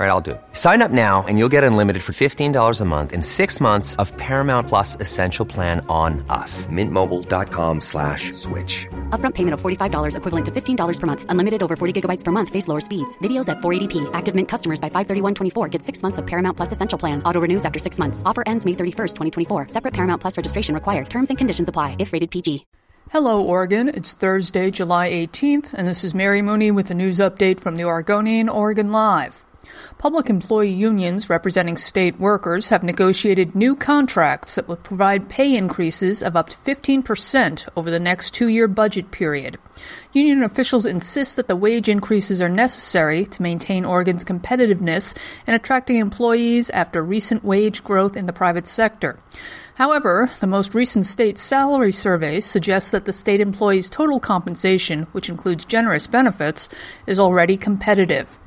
All right, I'll do it. Sign up now and you'll get unlimited for $15 a month in six months of Paramount Plus Essential Plan on us. Mintmobile.com slash switch. Upfront payment of $45 equivalent to $15 per month. Unlimited over 40 gigabytes per month. Face lower speeds. Videos at 480p. Active Mint customers by 531.24 get six months of Paramount Plus Essential Plan. Auto renews after six months. Offer ends May 31st, 2024. Separate Paramount Plus registration required. Terms and conditions apply if rated PG. Hello, Oregon. It's Thursday, July 18th, and this is Mary Mooney with a news update from the Oregonian Oregon Live. Public employee unions representing state workers have negotiated new contracts that will provide pay increases of up to 15% over the next two year budget period. Union officials insist that the wage increases are necessary to maintain Oregon's competitiveness in attracting employees after recent wage growth in the private sector. However, the most recent state salary survey suggests that the state employees' total compensation, which includes generous benefits, is already competitive.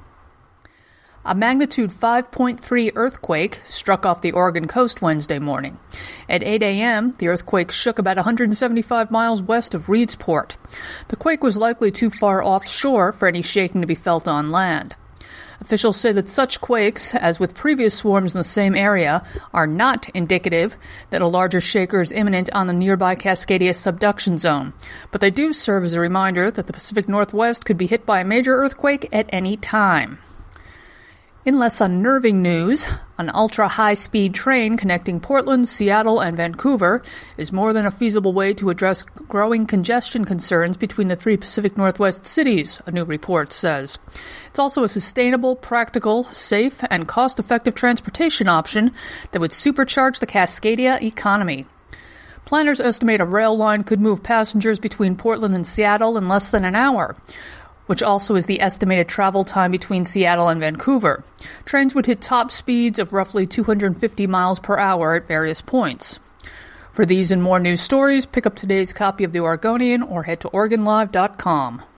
A magnitude 5.3 earthquake struck off the Oregon coast Wednesday morning. At 8 a.m., the earthquake shook about 175 miles west of Reedsport. The quake was likely too far offshore for any shaking to be felt on land. Officials say that such quakes, as with previous swarms in the same area, are not indicative that a larger shaker is imminent on the nearby Cascadia subduction zone, but they do serve as a reminder that the Pacific Northwest could be hit by a major earthquake at any time. In less unnerving news, an ultra high speed train connecting Portland, Seattle, and Vancouver is more than a feasible way to address growing congestion concerns between the three Pacific Northwest cities, a new report says. It's also a sustainable, practical, safe, and cost effective transportation option that would supercharge the Cascadia economy. Planners estimate a rail line could move passengers between Portland and Seattle in less than an hour which also is the estimated travel time between Seattle and Vancouver. Trains would hit top speeds of roughly 250 miles per hour at various points. For these and more news stories, pick up today's copy of The Oregonian or head to OregonLive.com.